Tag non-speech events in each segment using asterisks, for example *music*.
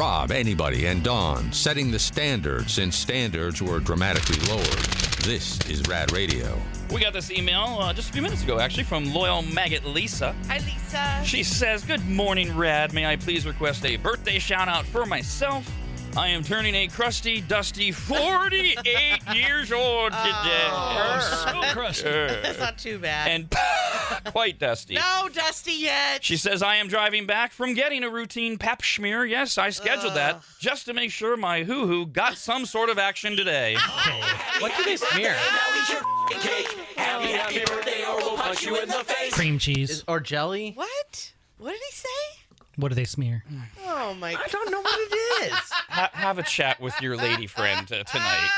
Rob, Arnie, and Dawn setting the standard since standards were dramatically lowered. This is Rad Radio. We got this email uh, just a few minutes ago, actually, from loyal maggot Lisa. Hi, Lisa. She says, Good morning, Rad. May I please request a birthday shout out for myself? I am turning a crusty, dusty 48 *laughs* years old today. Oh, so crusty. That's not too bad. and *laughs* quite dusty. no dusty yet. She says, I am driving back from getting a routine pap smear. Yes, I scheduled that just to make sure my hoo hoo got some sort of action today. *laughs* What do they smear? Cream cheese. Is, or jelly? what? What did he say? What do they smear? Oh my I don't know what it is. Ha- have a chat with your lady friend uh, tonight.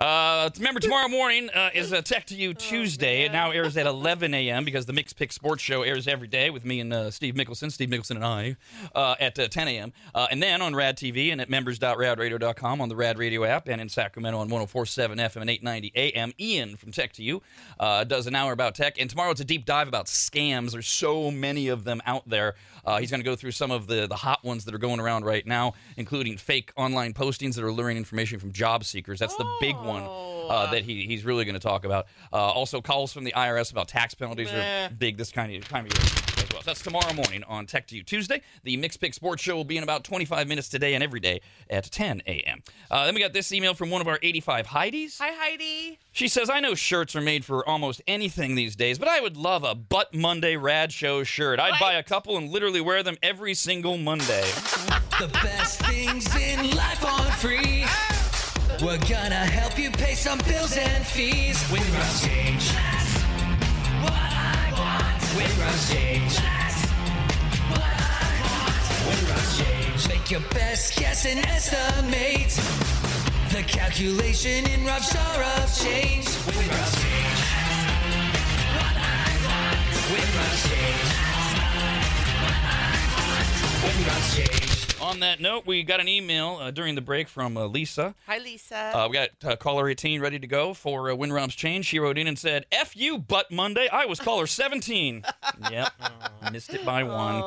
Uh, remember, tomorrow morning uh, is a Tech to You Tuesday. It now airs at 11 a.m. because the Mix Pick Sports Show airs every day with me and uh, Steve Mickelson, Steve Mickelson and I, uh, at uh, 10 a.m. Uh, and then on Rad TV and at members.radradio.com on the Rad Radio app and in Sacramento on 104.7 FM and 890 AM. Ian from Tech to You uh, does an hour about tech. And tomorrow it's a deep dive about scams. There's so many of them out there. Uh, he's going to go through some of the, the hot ones that are going around right now, including fake online postings that are luring information from job seekers. That's the big one uh, that he, he's really going to talk about. Uh, also, calls from the IRS about tax penalties Meh. are big this kind of time of year as well. So that's tomorrow morning on Tech to You Tuesday. The Mix Pick Sports Show will be in about 25 minutes today and every day at 10 a.m. Uh, then we got this email from one of our 85 Heidi's. Hi, Heidi. She says, I know shirts are made for almost anything these days, but I would love a Butt Monday Rad Show shirt. I'd buy a couple and literally wear them every single Monday. *laughs* The best things in life are free. We're gonna help you pay some bills and fees. When rough change. That's what I want. When rough change. That's what I want. When rough change. Make your best guess and estimate. The calculation in rough jar of change. When rough change. That's what I want. When rough change. That's what I want. When rough change. On that note, we got an email uh, during the break from uh, Lisa. Hi, Lisa. Uh, we got uh, caller 18 ready to go for uh, Win Rob's change. She wrote in and said, F you, Butt Monday. I was caller *laughs* 17. yep. Missed it by one.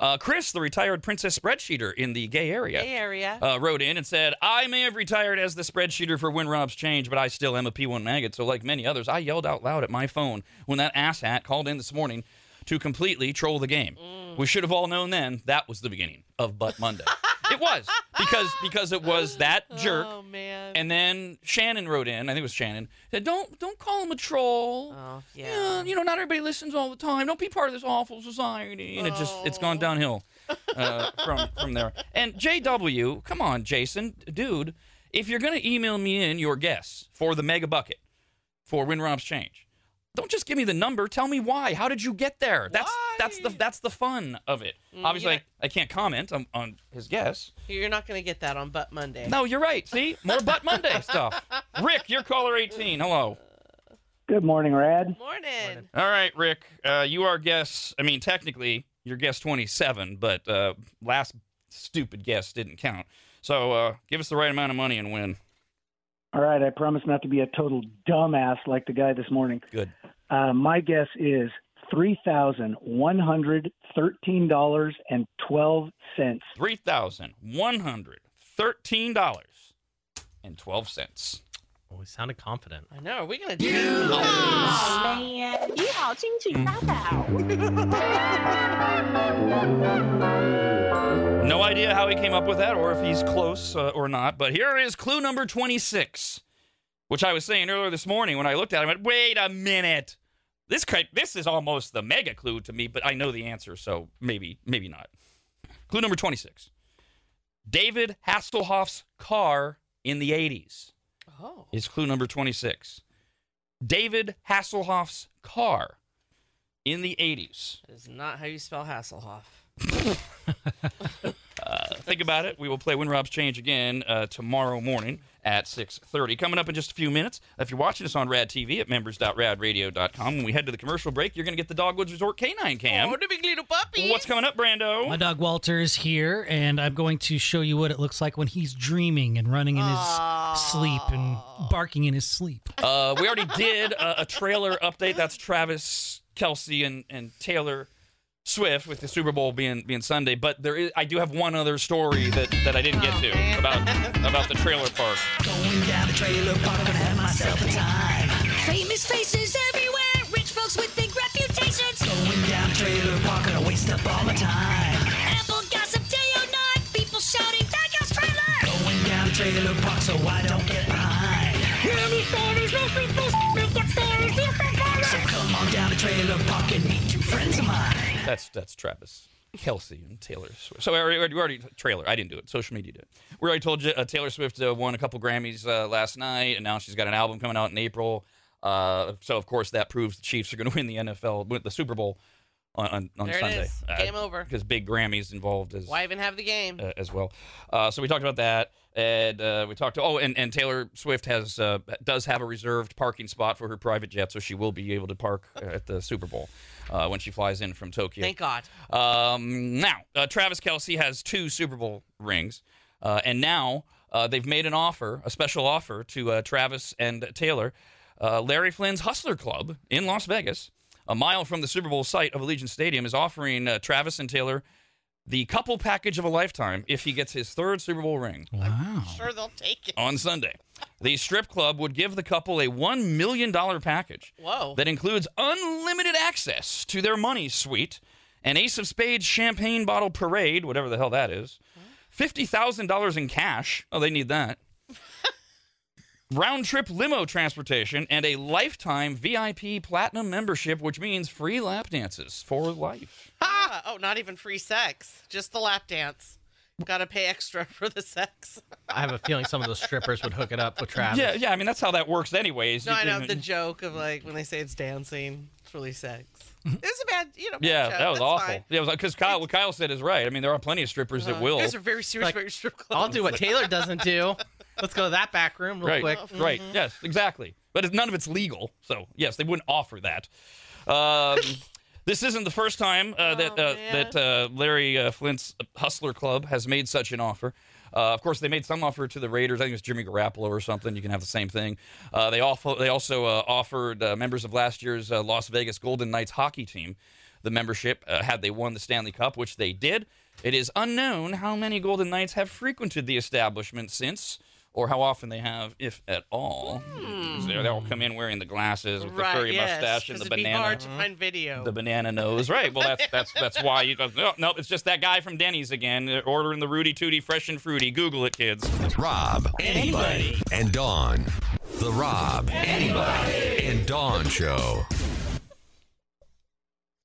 Uh, Chris, the retired princess spreadsheeter in the gay area. Bay Area. uh, wrote in and said, I may have retired as the spreadsheeter for Win Rob's change, but I still am a P1 maggot. So, like many others, I yelled out loud at my phone when that asshat called in this morning to completely troll the game. We should have all known then that was the beginning of Butt Monday. *laughs* it was because because it was that jerk. Oh man. And then Shannon wrote in. I think it was Shannon. Said, "Don't don't call him a troll. oh Yeah, yeah. you know, not everybody listens all the time. Don't be part of this awful society." And it just it's gone Oh. downhill uh, from from there. And JW, come on, Jason, dude, if you're gonna email me in your guess for the mega bucket for Win Rob's change, don't just give me the number. Tell me why. How did you get there? That's that's the that's the fun of it. Obviously, yeah. I, I can't comment on, on his guess. You're not gonna get that on Butt Monday. No, you're right. See, more Butt Monday *laughs* stuff. Rick, you're caller 18. Hello. Good morning, Rad. Morning. All right, Rick. Uh, you are guess. I mean, technically, you're guess 27, but uh, last stupid guess didn't count. So uh, give us the right amount of money and win. All right, I promise not to be a total dumbass like the guy this morning. Good. Uh, my guess is three thousand one hundred thirteen dollars and twelve cents. Three thousand one hundred thirteen dollars and twelve cents. Oh, well, we sounded confident. I know. Are we gonna do? this? man! *laughs* No idea how he came up with that, or if he's close uh, or not. But here is clue number twenty-six, which I was saying earlier this morning when I looked at it. I went, "Wait a minute! This this is almost the mega clue to me, but I know the answer, so maybe maybe not." Clue number twenty-six: David Hasselhoff's car in the eighties. Oh. is clue number 26. David Hasselhoff's car in the 80s. That is not how you spell Hasselhoff. *laughs* Uh, think about it. We will play Win Rob's Change again uh, tomorrow morning at 6.30. Coming up in just a few minutes, if you're watching us on Rad TV at members.radradio.com, when we head to the commercial break, you're going to get the Dogwoods Resort Canine Cam. Oh, the big little puppy. What's coming up, Brando? My dog Walter is here, and I'm going to show you what it looks like when he's dreaming and running in his sleep and barking in his sleep. Uh, we already did a, a Traylor update. That's Travis, Kelce, and, and Taylor Swift with the Super Bowl being being Sunday, but there is I do have one other story that, that I didn't get to man. about about the trailer park. Going down the trailer park, gonna have myself a time. Famous faces everywhere, rich folks with big reputations. Going down the trailer park, gonna waste up all my time. Apple gossip day or night, people shouting, that guy's trailer. Going down the trailer park, so I don't get behind. Many stories, mostly bullshit, get stories, different So come on down the trailer park and meet two friends of mine. That's that's Travis Kelce and Taylor Swift. So we already, we already trailer. I didn't do it. Social media did. We already told you uh, Taylor Swift uh, won a couple Grammys uh, last night, and now she's got an album coming out in April. Uh, so of course that proves the Chiefs are going *laughs* to win the NFL, win the Super Bowl on on, Sunday. is. Game over. Because big Grammys involved as Why even have the game? uh, as well. Uh, so we talked about that, and uh, we talked. To, oh, and, and Taylor Swift has uh, does have a reserved parking spot for her private jet, so she will be able to park *laughs* at the Super Bowl uh, when she flies in from Tokyo. Thank God. Um, now, uh, Travis Kelce has two Super Bowl rings, uh, and now uh, they've made an offer, a special offer to uh, Travis and Taylor. Uh, Larry Flynt's Hustler Club in Las Vegas, a mile from the Super Bowl site of Allegiant Stadium, is offering uh, Travis and Taylor the couple package of a lifetime if he gets his third Super Bowl ring Wow. Sure, they'll take it. on Sunday. The strip club would give the couple a $1 million package Whoa. that includes unlimited access to their money suite, an Ace of Spades champagne bottle parade, whatever the hell that is, $50,000 in cash. Oh, they need that. Round trip limo transportation and a lifetime VIP platinum membership, which means free lap dances for life. *laughs* Ah, oh, not even free sex. Just the lap dance. Got to pay extra *laughs* for the sex. I have a feeling some of those strippers would hook it up with Travis. Yeah, yeah. I mean, that's how that works, anyways. No, You I know can- the joke of like when they say it's dancing, it's really sex. It's a bad, you know. bad Yeah, joke. that was That's awful. fine. Yeah, because Kyle, what Kyle said is right. I mean, there are plenty of strippers that Uh, will. You guys are very serious Like, about your strip club. I'll do what Taylor doesn't do. *laughs* Let's go to that back room real right, quick. right. Yes, exactly. But none of it's legal, so yes, they wouldn't offer that. Um, *laughs* this isn't the first time uh, that Oh, uh, that uh, Larry uh, Flynt's Hustler Club has made such an offer. Uh, of course, they made some offer to the Raiders. I think it was Jimmy Garoppolo or something. You can have the same thing. Uh, they also they also uh, offered uh, members of last year's uh, Las Vegas Golden Knights hockey team the membership uh, had they won the Stanley Cup, which they did. It is unknown how many Golden Knights have frequented the establishment since, or how often they have, if at all. They they all come in wearing the glasses with right, the furry yes, mustache and the it'd banana Be hard to find video. the banana nose. Right. Well, that's that's that's why you go. No, no, it's just that guy from Denny's again, uh, ordering the Rooty Tooty fresh and fruity. Google it, kids. Rob Arnie. and Dawn. The Rob, Arnie, and Dawn Show.